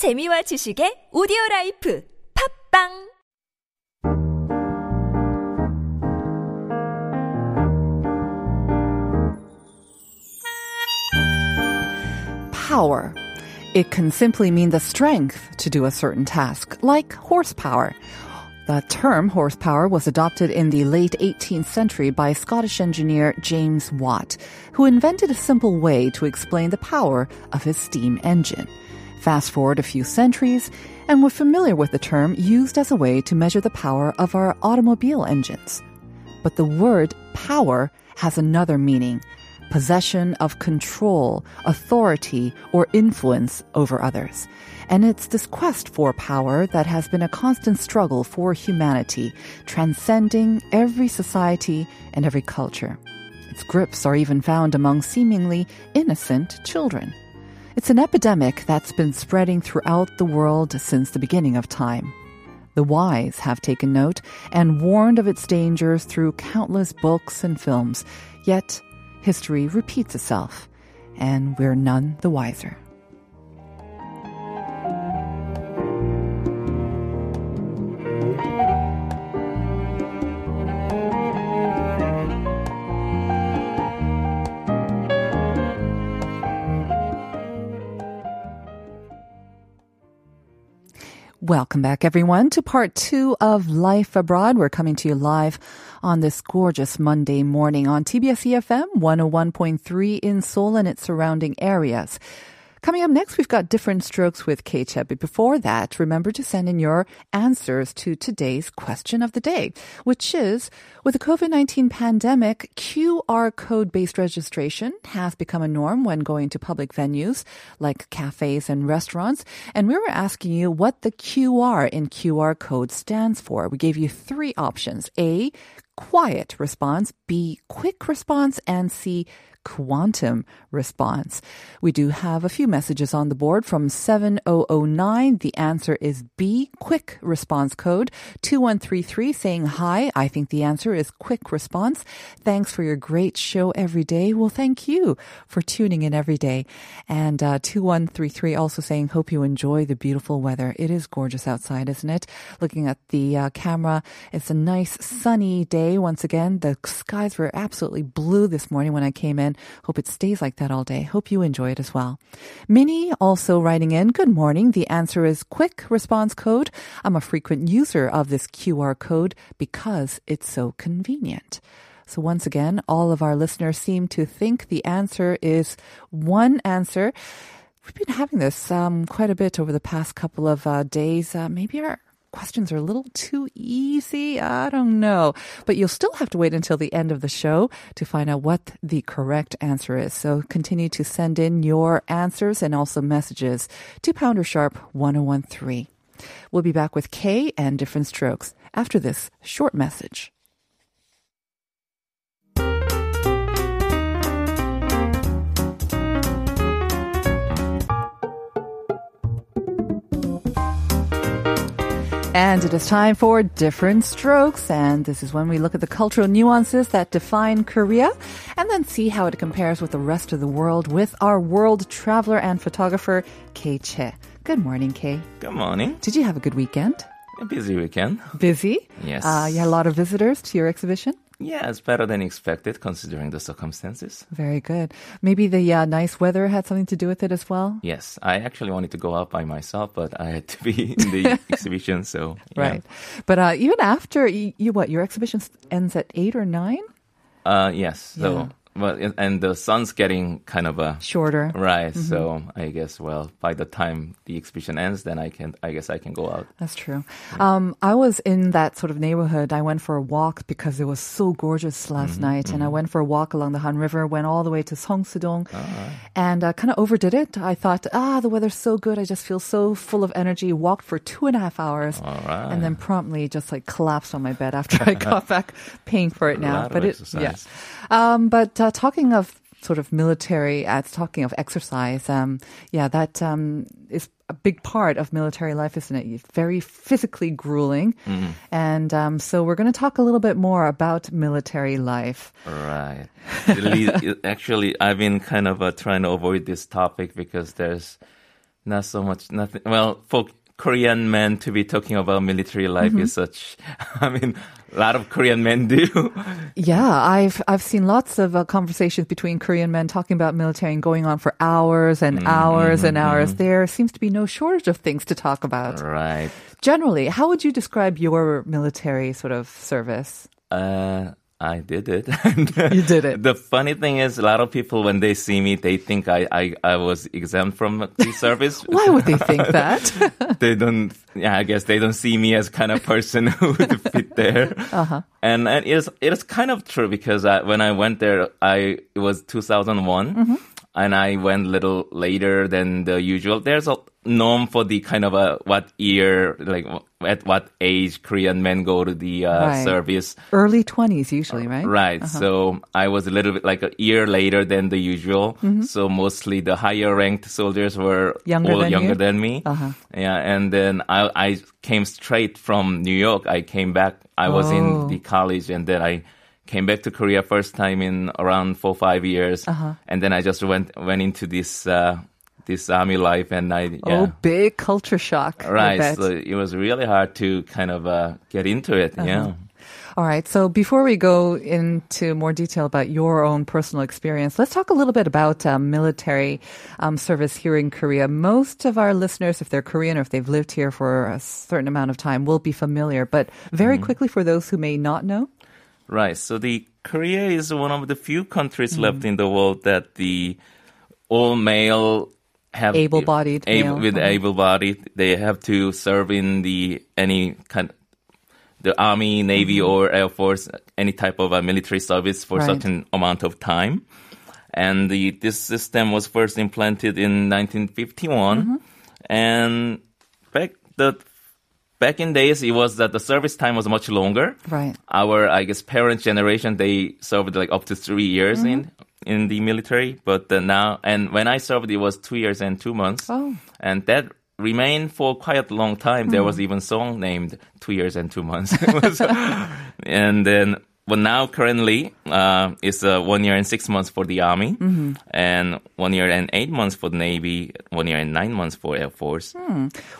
재미와 지식의 오디오 라이프 팝빵 Power. It can simply mean the strength to do a certain task, like horsepower. The term horsepower was adopted in the late 18th century by Scottish engineer James Watt, who invented a simple way to explain the power of his steam engine. Fast forward a few centuries, and we're familiar with the term used as a way to measure the power of our automobile engines. But the word power has another meaning possession of control, authority, or influence over others. And it's this quest for power that has been a constant struggle for humanity, transcending every society and every culture. Its grips are even found among seemingly innocent children. It's an epidemic that's been spreading throughout the world since the beginning of time. The wise have taken note and warned of its dangers through countless books and films. Yet, history repeats itself, and we're none the wiser. Welcome back, everyone, to part two of Life Abroad. We're coming to you live on this gorgeous Monday morning on TBS EFM 101.3 in Seoul and its surrounding areas. Coming up next, we've got different strokes with Kay Che. But before that, remember to send in your answers to today's question of the day, which is, with the COVID-19 pandemic, QR code-based registration has become a norm when going to public venues like cafes and restaurants. And we were asking you what the QR in QR code stands for. We gave you three options. A, quiet response, B, quick response, and C, quantum response. We do have a few messages on the board from 7009. The answer is B, quick response code. 2133 saying hi. I think the answer is quick response. Thanks for your great show every day. Well, thank you for tuning in every day. And uh, 2133 also saying, hope you enjoy the beautiful weather. It is gorgeous outside, isn't it? Looking at the uh, camera, it's a nice sunny day once again. The skies were absolutely blue this morning when I came in. Hope it stays like that all day. Hope you enjoy it as well. Minnie also writing in, good morning. The answer is quick response code. I'm a frequent user of this QR code because it's so convenient. So once again, all of our listeners seem to think the answer is one answer. We've been having this um, quite a bit over the past couple of uh, days. Uh, maybe our questions are a little too easy. I don't know. But you'll still have to wait until the end of the show to find out what the correct answer is. So continue to send in your answers and also messages to Pounder Sharp 1013. We'll be back with K and different strokes after this short message. And it is time for different strokes. And this is when we look at the cultural nuances that define Korea and then see how it compares with the rest of the world with our world traveler and photographer, Kay Che. Good morning, Kay. Good morning. Did you have a good weekend? A busy weekend. Busy? Yes. Uh, you had a lot of visitors to your exhibition? Yeah, it's better than expected considering the circumstances. Very good. Maybe the uh, nice weather had something to do with it as well? Yes, I actually wanted to go out by myself, but I had to be in the exhibition, so. yeah. Right. But uh, even after, you, you what, your exhibition ends at 8 or 9? Uh, yes, so. Yeah. Well, and the sun's getting kind of a Shorter. right. So I guess well, by the time the exhibition ends, then I can. I guess I can go out. That's true. Um, I was in that sort of neighborhood. I went for a walk because it was so gorgeous last night, and I went for a walk along the Han River. Went all the way to Seongsu-dong, and uh, kind of overdid it. I thought, ah, the weather's so good. I just feel so full of energy. Walked for two and a half hours, right. and then promptly just like collapsed on my bed after I got back, paying for it now. but it, exercise. yeah. Um, but uh, talking of sort of military, uh, talking of exercise, um, yeah, that um, is a big part of military life, isn't it? It's very physically grueling. Mm-hmm. And um, so we're going to talk a little bit more about military life. Right. Actually, I've been kind of uh, trying to avoid this topic because there's not so much. Nothing. Well, for Korean men to be talking about military life is such. I mean, a lot of Korean men do. Yeah, I've I've seen lots of uh, conversations between Korean men talking about military and going on for hours and hours and hours. There seems to be no shortage of things to talk about. right. Generally, how would you describe your military sort of service? Uh, I did it. You did it. The funny thing is, a lot of people when they see me, they think I I, I was exempt from the service. Why would they think that? they don't. Yeah, I guess they don't see me as kind of person who would fit there. Uh-huh. And, and it is it is kind of true because I, when I went there, I it was 2001, and I went a little later than the usual. There's a norm for the kind of a what year, like at what age Korean men go to the uh, Right. service. Early 20s usually, right? Right. So I was a little bit like a year later than the usual. So mostly the higher ranked soldiers were Mm-hmm. Younger all than younger you? than me. Uh-huh. Yeah. And then I, I came straight from New York. I came back. I was Oh. in the college and then I came back to Korea first time in around four, five years. Uh-huh. And then I just went, went into this, uh, this army life and I, yeah. Oh, big culture shock. Right. So it was really hard to kind of, uh, get into it. Uh-huh. Yeah. All right. So before we go into more detail about your own personal experience, let's talk a little bit about um, military um, service here in Korea. Most of our listeners, if they're Korean or if they've lived here for a certain amount of time, will be familiar. But very Mm-hmm. quickly, for those who may not know, Right. So the Korea is one of the few countries Mm. left in the world that the all male have Able-bodied able, male. with able-bodied they have to serve in the any kind the army, navy, Mm-hmm. or air force, any type of uh, military service for Right. certain amount of time. And the this system was first implanted in 1951, Mm-hmm. and back the back in days it was that the service time was much longer right? our I guess parent generation they served like up to three years Mm-hmm. in in the military, but now and when I served it was two years and two months, Oh. and that remained for quite a long time. There was even song named Two Years and Two Months, and then. But now, currently, uh, it's uh, one year and six months for the Army, and one year and eight months for the Navy, one year and nine months for Air Force.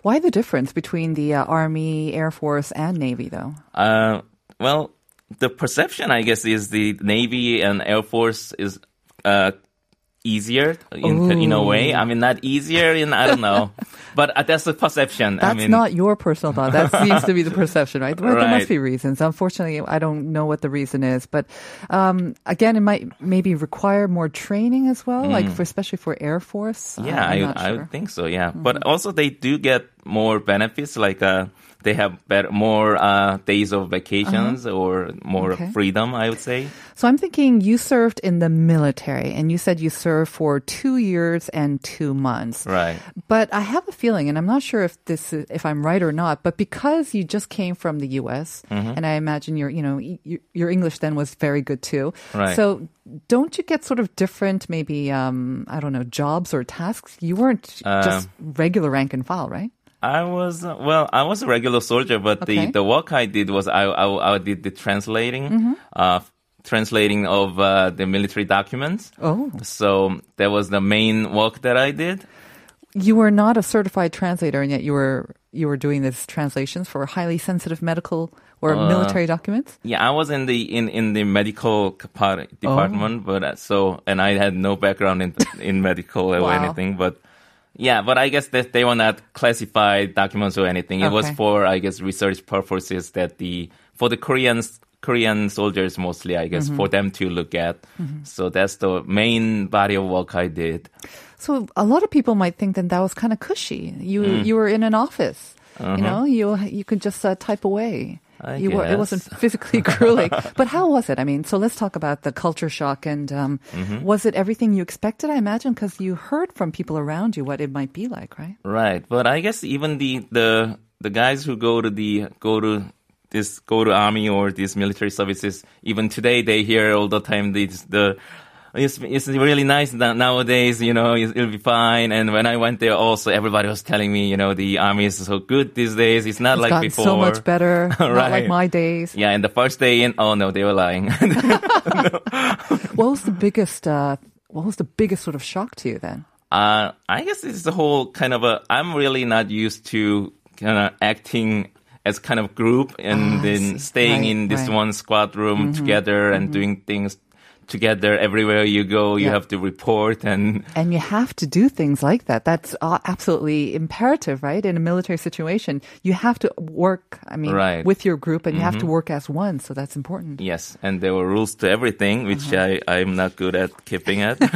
Why the difference between the uh, Army, Air Force, and Navy, though? Uh, well, the perception, I guess, is the Navy and Air Force is uh, easier in in a way. I mean, not easier in I don't know, but uh, that's the perception. That's I mean, not your personal thought. That seems to be the perception, right? Well, There must be reasons. Unfortunately, I don't know what the reason is, but um, again, it might maybe require more training as well, like for especially for Air Force. Yeah, I'm I, not I sure. Mm-hmm. would think so. Yeah, but also they do get more benefits, like uh, they have better, more uh, days of vacations or more Uh-huh. Okay. freedom. I would say. So I'm thinking you served in the military, and you said you served for two years and two months. Right. But I have a feeling, and I'm not sure if this is, if I'm right or not, but because you just came from the U.S. Mm-hmm. and I imagine your you know your English then was very good too. Right. So don't you get sort of different maybe um, I don't know jobs or tasks? You weren't just Um, regular rank and file, right? I was uh, well. I was a regular soldier, but Okay. the the work I did was I I, I did the translating, uh, translating of uh, the military documents. Oh, So that was the main work that I did. you were not a certified translator, and yet you were you were doing these translations for highly sensitive medical or Uh, military documents. Yeah, I was in the in in the medical part, department, but uh, so and I had no background in in medical or Wow. anything, but. Yeah, but I guess that they were not classified documents or anything. It was for, I guess, research purposes that the for the Koreans Korean soldiers mostly, I guess, for them to look at. So that's the main body of work I did. So a lot of people might think that that was kind of cushy. You Mm. you were in an office. You know, you you could just uh, type away. I you were, it wasn't physically grueling. but how was it? I mean, so let's talk about the culture shock. And um, Mm-hmm. was it everything you expected? I imagine because you heard from people around you what it might be like, right? Right, but I guess even the the the guys who go to the go to this go to army or these military services, even today they hear all the time these the. It's, it's really nice that nowadays, you know, it'll be fine. And when I went there also, everybody was telling me, you know, the army is so good these days. It's not It's like before. so much better. Not like Right. my days. Yeah, and the first day in, oh no, they were lying. What was the biggest? Uh, what was the biggest sort of shock to you then? Uh, I guess it's the whole kind of a. I'm really not used to kind of acting as kind of group and Ah, then staying Right, in this right. Mm-hmm. one squad room together and doing things together everywhere you go. You Yeah. have to report and And you have to do things like that. That's absolutely imperative, right? In a military situation, you have to work, I mean, Right. Mm-hmm. with your group and you have to work as one. So that's important. yes, and there were rules to everything, which Uh-huh. I I'm not good at keeping it.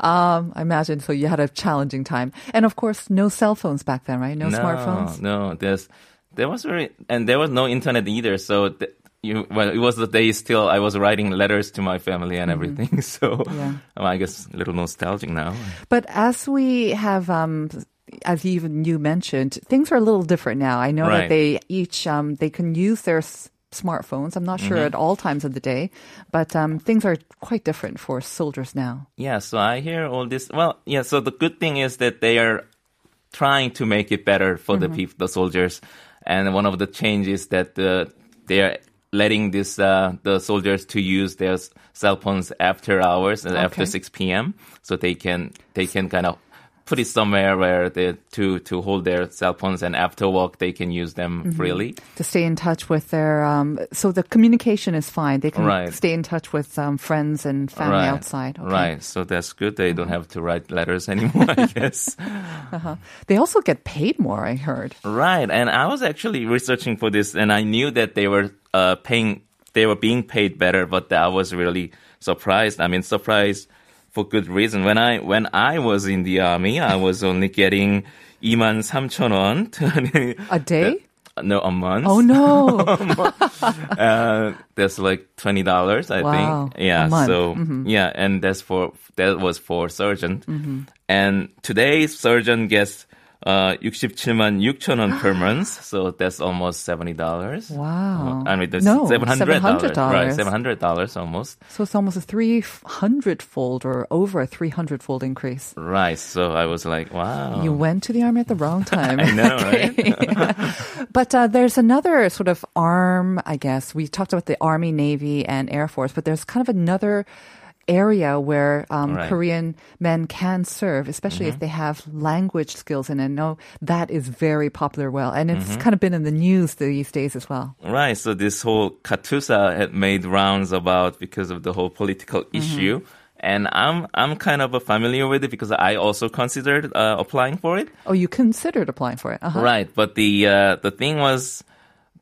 Um, I imagine. So you had a challenging time. And of course, no cell phones back then, right? No, no, smartphones. No, there's there was very and there was no internet either. So th- you well, it was the day still I was writing letters to my family and everything. So Mm-hmm. Yeah. I guess a little nostalgic now. But as we have, um, as even you mentioned, things are a little different now. I know that they each um, they can use their s- smartphones. I'm not sure Mm-hmm. at all times of the day, but um, things are quite different for soldiers now. Yeah, so I hear all this. Well, yeah. So the good thing is that they are trying to make it better for the people, the soldiers. And one of the changes that uh, they are letting this uh, the soldiers to use their cell phones after hours and after 6 p.m. So they can they can kind of put it somewhere where they to to hold their cell phones and after work they can use them freely. To stay in touch with their, um, so the communication is fine. They can Right. stay in touch with um, friends and family outside. Okay. Right. So that's good. They don't have to write letters anymore, I guess. They also get paid more. I heard. Right, and I was actually researching for this, and I knew that they were uh, paying, they were being paid better, but I was really surprised. I mean, surprised for good reason. When I when I was in the army, I was only getting 2만 3천 원. A day? No, a month. Oh no! Uh, that's like twenty dollars, I Wow, think. Yeah. a month. Mm-hmm. So yeah, and that's for that was for surgeon. And today surgeon gets uh, 67만 6천 won per month. So that's almost $70. Wow. Uh, I mean, that's no, $700. $700. Right, $700 almost. So it's almost a 300 fold or over a 300 fold increase. Right. So I was like, wow. You went to the army at the wrong time. I know, right? but uh, there's another sort of arm, I guess. We talked about the army, navy, and air force, but there's kind of another area where um, Right. Korean men can serve, especially if they have language skills. And I know that is very popular well. And it's kind of been in the news these days as well. Right. So this whole Katusa had made rounds about because of the whole political Mm-hmm. issue. And I'm I'm kind of familiar with it because I also considered uh, applying for it. Oh, you considered applying for it. Uh-huh. Right. But the uh, the thing was,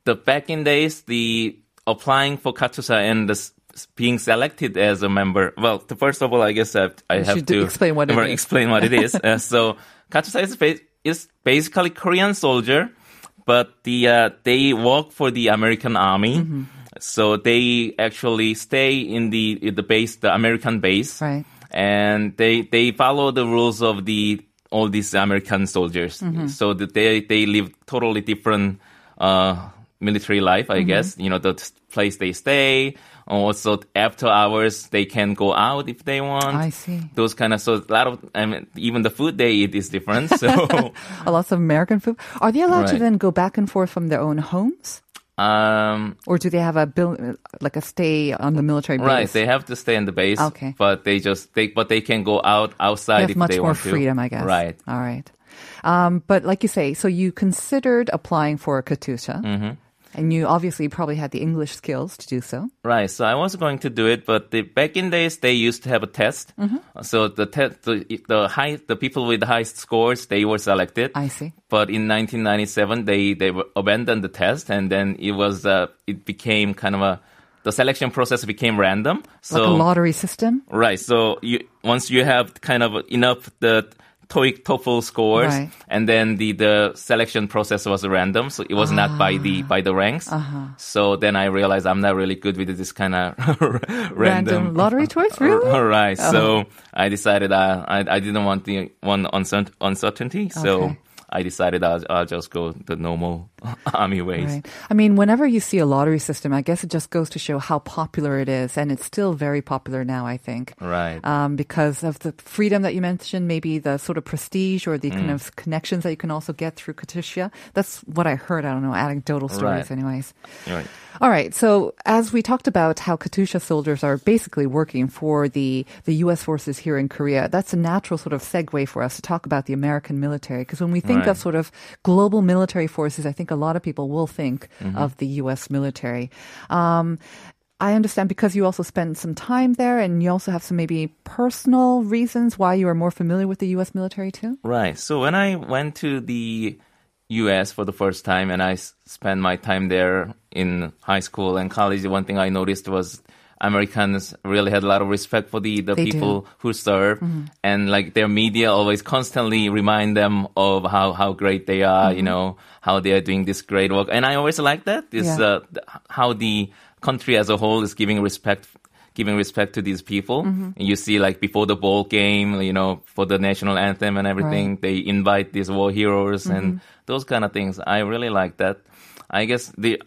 the back in days, the applying for Katusa and the being selected as a member. Well, the, first of all, I guess I, I have to explain what it well, is. What it is. uh, so Katusa is ba- is basically Korean soldier, but the uh, they work for the American army. Mm-hmm. So they actually stay in the in the base, the American base, Right. and they they follow the rules of the all these American soldiers. Mm-hmm. So that they they live totally different uh, military life, Mm-hmm. I guess. You know, the t- place they stay. Also, after hours, they can go out if they want. I see. Those kind of so a lot of I mean, even the food they eat is different. So. A lot of American food. Are they allowed to then go back and forth from their own homes? Um, Or do they have a bill, like a stay on the military base? right, they have to stay in the base. Okay. But they just they but they can go out outside if much they more want to. freedom, I guess. Right. All right. Um, but like you say, so you considered applying for a Katusa, Mm-hmm. And you obviously probably had the English skills to do so. Right. So I was going to do it, but the, back in days they used to have a test. Mm-hmm. So the test, the, the high, the people with the highest scores, they were selected. I see. But in 1997, they they abandoned the test, and then it was uh, it became kind of a the selection process became random. So like a lottery system. Right. So you once you have kind of enough the TOEIC, TOEFL scores, Right. and then the the selection process was random, so it was not by the Ah. by the ranks. Uh-huh. So then I realized I'm not really good with this kind of random, lottery choice, really? All right. Oh. So I decided uh, I I didn't want the one uncertainty, so Okay. I decided I'll, I'll just go the normal army ways. Right. I mean, whenever you see a lottery system, I guess it just goes to show how popular it is, and it's still very popular now. I think, Right. Um, because of the freedom that you mentioned, maybe the sort of prestige or the kind of connections that you can also get through Katusa. That's what I heard. I don't know, anecdotal stories, Right. anyways. Right. All right. So as we talked about how Katusa soldiers are basically working for the, the U.S. forces here in Korea, that's a natural sort of segue for us to talk about the American military. Because when we think Right. of sort of global military forces, I think a lot of people will think Mm-hmm. of the U.S. military. Um, I understand because you also spent some time there and you also have some maybe personal reasons why you are more familiar with the U.S. military too. Right. So when I went to the U.S. for the first time and I s- spent my time there in high school and college, the one thing I noticed was Americans really had a lot of respect for the, the They do. Mm-hmm. people who serve and like their media always constantly remind them of how, how great they are, Mm-hmm. you know, how they are doing this great work. And I always like that. Yeah. uh, how the country as a whole is giving respect giving respect to these people. Mm-hmm. And you see, like before the ball game, you know, for the national anthem and everything, they invite these war heroes Mm-hmm. and those kind of things. I really like that. I guess the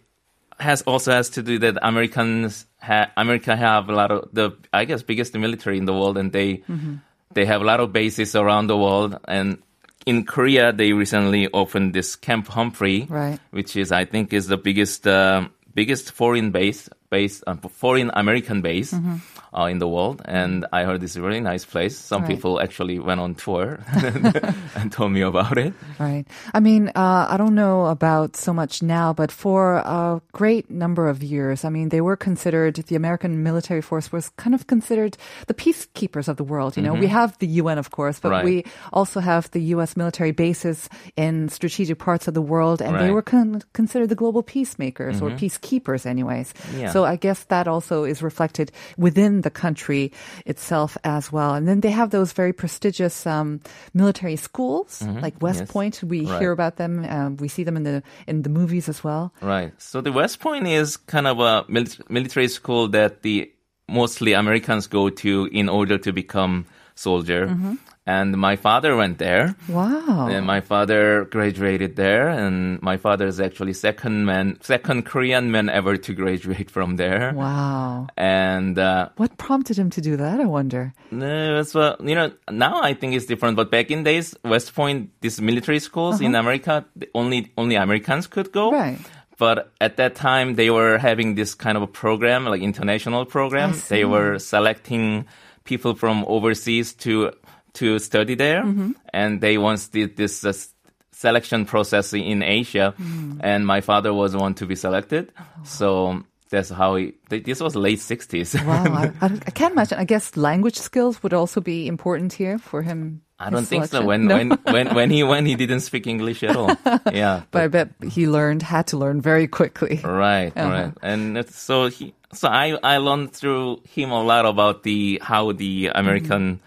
has also has to do that Americans ha- America have a lot of the I guess biggest military in the world, and they Mm-hmm. they have a lot of bases around the world and. In Korea, they recently opened this Camp Humphrey, Right. which is I think is the biggest um biggest foreign base base uh, foreign American base uh, in the world. And I heard this is a really nice place. Some Right. people actually went on tour and told me about it. Right. I mean, uh, I don't know about so much now, but for a great number of years, I mean, they were considered, the American military force was kind of considered the peacekeepers of the world. You know, we have the UN, of course, but Mm-hmm. Right. we also have the U.S. military bases in strategic parts of the world, and they Right. Mm-hmm. were con- considered the global peacemakers or peacekeepers, anyways. Yeah. So I guess that also is reflected within the country itself as well. And then they have those very prestigious um, military schools, like West Mm-hmm. Yes. Point. We Right. hear about them. Um, we see them in the in the movies as well. Right. So the West Point is kind of a mil- military school that the mostly Americans go to in order to become soldier. Mm-hmm. And my father went there. Wow. And my father graduated there, and my father is actually second man, second Korean man ever to graduate from there. wow. And uh, What prompted him to do that? I wonder. no, so you know now I think it's different, but back in days, West Point, these military schools in America, only only Americans could go. Uh-huh. Right. But at that time, they were having this kind of a program, like international program. They were selecting people from overseas to to study there, Mm-hmm. and they once did this uh, selection process in Asia, Mm. and my father was one to be selected. So that's how he. th- This was late sixties. Wow. I, I, can't imagine. I guess language skills would also be important here for him. I don't think so. When No? when when when he when he didn't speak English at all. Yeah. But I bet he learned, had to learn very quickly. Right, Uh-huh. right. And it's, so he, so I, I learned through him a lot about the, how the American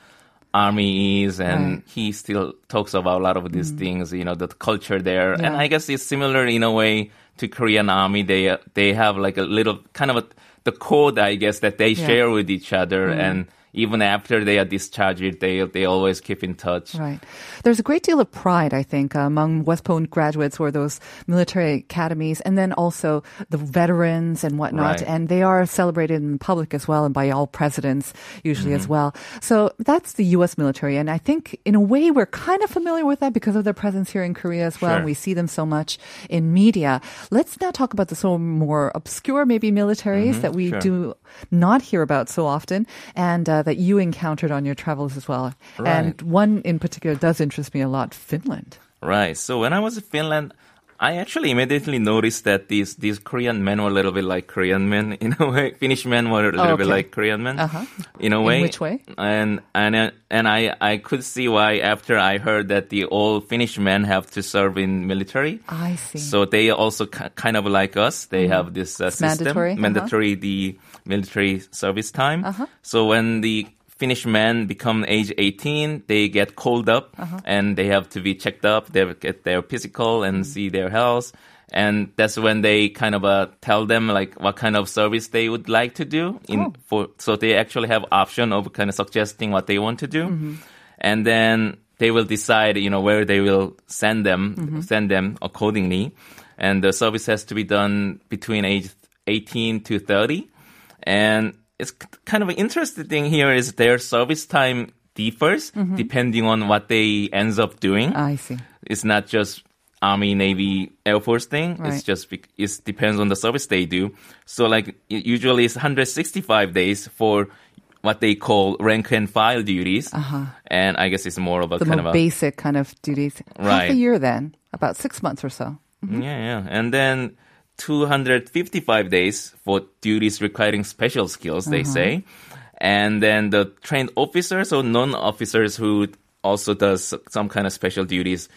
army is and. Right. Mm. he still talks about a lot of these things, you know, the culture there. And I guess it's similar in a way to Korean army. They, uh, they have like a little kind of a, the code, I guess, that they Yeah. Mm. share with each other. And even after they are discharged, they, they always keep in touch. Right. There's a great deal of pride, I think, among West Point graduates or those military academies, and then also the veterans and whatnot. Right. And they are celebrated in public as well and by all presidents usually as Mm-hmm. well. So that's the U.S. military. And I think in a way we're kind of familiar with that because of their presence here in Korea as well. Sure. We see them so much in media. Let's now talk about the sort of more obscure maybe militaries that we Mm-hmm. do not hear about so often and uh, that you encountered on your travels as well. And one in particular does interest me a lot, Finland. Right. So when I was in Finland, I actually immediately noticed that these these Korean men were a little bit like Korean men in a way. Finnish men were a little bit okay. like Korean men Uh-huh. in a way. In which way? And and uh, and I I could see why after I heard that the all Finnish men have to serve in military. I see. So they also ki- kind of like us. They have this uh, system, mandatory, uh-huh. mandatory the military service time. Uh-huh. So when the Finnish men become age 18, they get called up Uh-huh. and they have to be checked up. They get their physical and Mm-hmm. see their health. And that's when they kind of uh, tell them like what kind of service they would like to do. In Oh. for so they actually have option of kind of suggesting what they want to do, Mm-hmm. and then they will decide, you know, where they will send them, send them accordingly. And the service has to be done between age 18 to 30. And it's kind of an interesting thing here is their service time differs mm-hmm. depending on what they ends up doing. Ah, I see. It's not just Army, Navy, Air Force thing. Right. It's just it depends on the service they do. So like usually it's 165 days for what they call rank and file duties, uh-huh. and I guess it's more of a. The kind more of a basic kind of duties. Right. Half a year then, about six months or so. Mm-hmm. yeah, yeah, and then 255 days for duties requiring special skills. They Uh-huh. say, and then the trained officers or non-officers who also does some kind of special duties.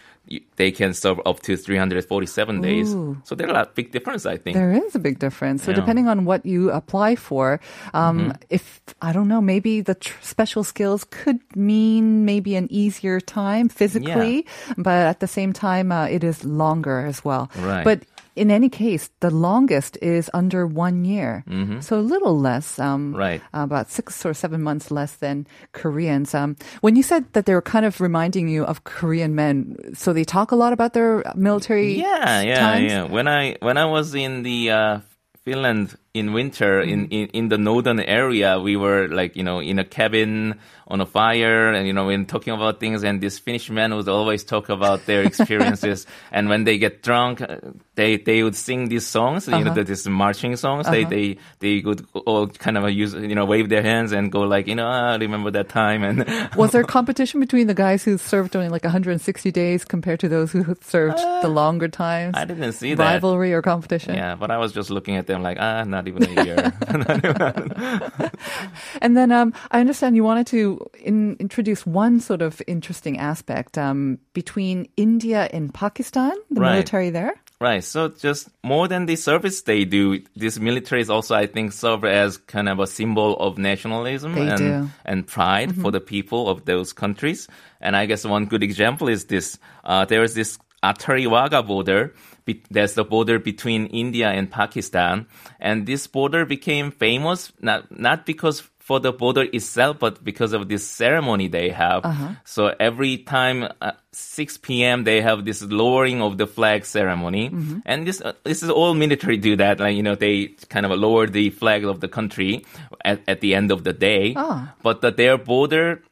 They can serve up to 347 days. Ooh. So there's a lot big difference, I think. There is a big difference. So Yeah. depending on what you apply for, um, if I don't know, maybe the tr- special skills could mean maybe an easier time physically, but at the same time, uh, it is longer as well. Right. But in any case, the longest is under one year, so a little less, um, Right. about six or seven months less than Koreans. Um, when you said that they were kind of reminding you of Korean men, so they talk a lot about their military Yeah, yeah, times? yeah. When I when I was in the uh, Finland in winter in, in in the northern area, we were like you know in a cabin on a fire, and you know when talking about things. And this Finnish man would always talk about their experiences. and when they get drunk, uh, they they would sing these songs. You know, Uh-huh. these marching songs. They they they would all kind of use you know wave their hands and go like you know I remember that time and. Was there competition between the guys who served only like 160 days compared to those who served the longer times? I didn't see that. Rivalry or competition? Yeah, but I was just looking at them like, ah, not even a year. And then um, I understand you wanted to in, introduce one sort of interesting aspect um, between India and Pakistan, the Right. military there. Right. So just more than the service they do, this military is also, I think, serve as kind of a symbol of nationalism They and, do. Mm-hmm. and pride for the people of those countries. And I guess one good example is this. Uh, there is this Attari Wagah border. Be- That's the border between India and Pakistan. And this border became famous not, not because for the border itself, but because of this ceremony they have. Uh-huh. So every time uh, 6 p.m. they have this lowering of the flag ceremony, Mm-hmm. and this uh, this is all military do that. Like you know, they kind of lower the flag of the country at, at the end of the day. Ah. But the, their border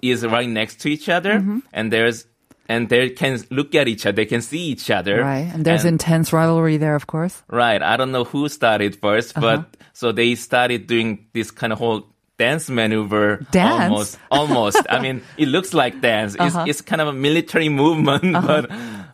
is right next to each other, Mm-hmm. and there's and they can look at each other. They can see each other. Right. And there's intense rivalry there, of course. Right. I don't know who started 1st Uh-huh. but so they started doing this kind of whole dance maneuver. Dance? Almost. Almost. I mean, it looks like dance. It's, Uh-huh. it's kind of a military movement, but,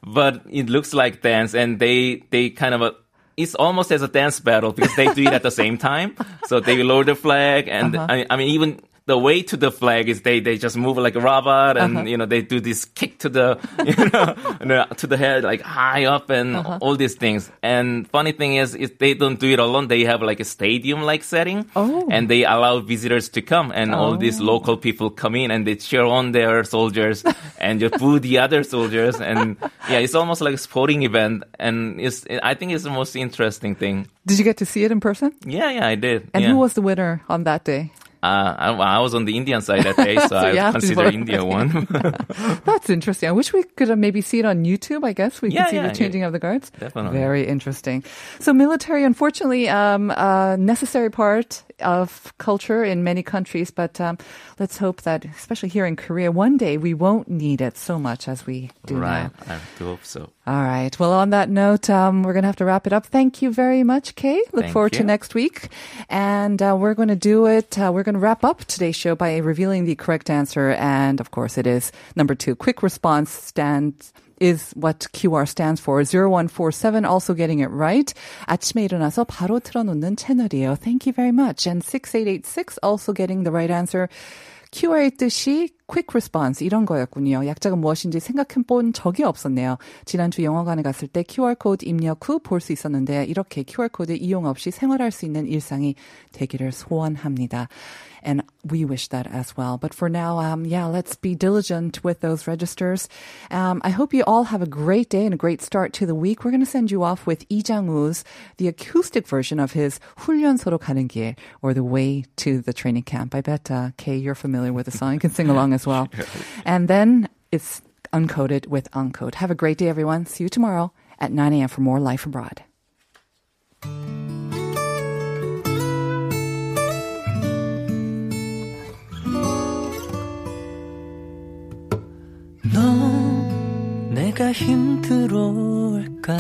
but it looks like dance and they, they kind of, a, it's almost as a dance battle because they do it at the same time. So they lower the flag and Uh-huh. I mean, even the way to the flag is they, they just move like a robot and, Uh-huh. you know, they do this kick to the, you know, to the head, like high up and Uh-huh. all these things. And funny thing is, is they don't do it alone. They have like a stadium like setting Oh. and they allow visitors to come and all these local people come in and they cheer on their soldiers and just boo the other soldiers. And yeah, it's almost like a sporting event. And it's, I think it's the most interesting thing. Did you get to see it in person? Yeah, yeah, I did. And yeah. who was the winner on that day? Uh, I, I was on the Indian side that day, so, So I consider. India one. That's interesting. I wish we could uh, maybe see it on YouTube. I guess we Yeah, could see yeah, the changing of the guards. Definitely. Very interesting. So military, unfortunately, um, a necessary part of culture in many countries, but um, let's hope that, especially here in Korea, one day we won't need it so much as we do right. now. I do hope so. All right. Well, on that note, um, we're going to have to wrap it up. Thank you very much, Kay. Look Thank forward to next week. And uh, we're going to do it. Uh, we're going to wrap up today's show by revealing the correct answer. And of course, it is number two. Quick response stands is what QR stands for. 0147 also getting it right. 아침에 일어나서 바로 틀어놓는 채널이에요. Thank you very much. And 6886 also getting the right answer. QR의 뜻이 quick response 이런 거였군요. 약자가 무엇인지 생각해 본 적이 없었네요. 지난주 영화관에 갔을 때 QR 코드 입력 후 볼 수 있었는데 이렇게 QR 코드 이용 없이 생활할 수 있는 일상이 되기를 소원합니다. And we wish that as well. But for now, um, yeah, let's be diligent with those registers. Um, I hope you all have a great day and a great start to the week. We're going to send you off with Lee Jang-woo's, the acoustic version of his 훈련소로 가는 길, or the way to the training camp. I bet, uh, Kay, you're familiar with the song. You can sing along as well. And then it's uncoded with uncode. Have a great day, everyone. See you tomorrow at 9 a.m. for more Life Abroad. 너 내가 힘들어할까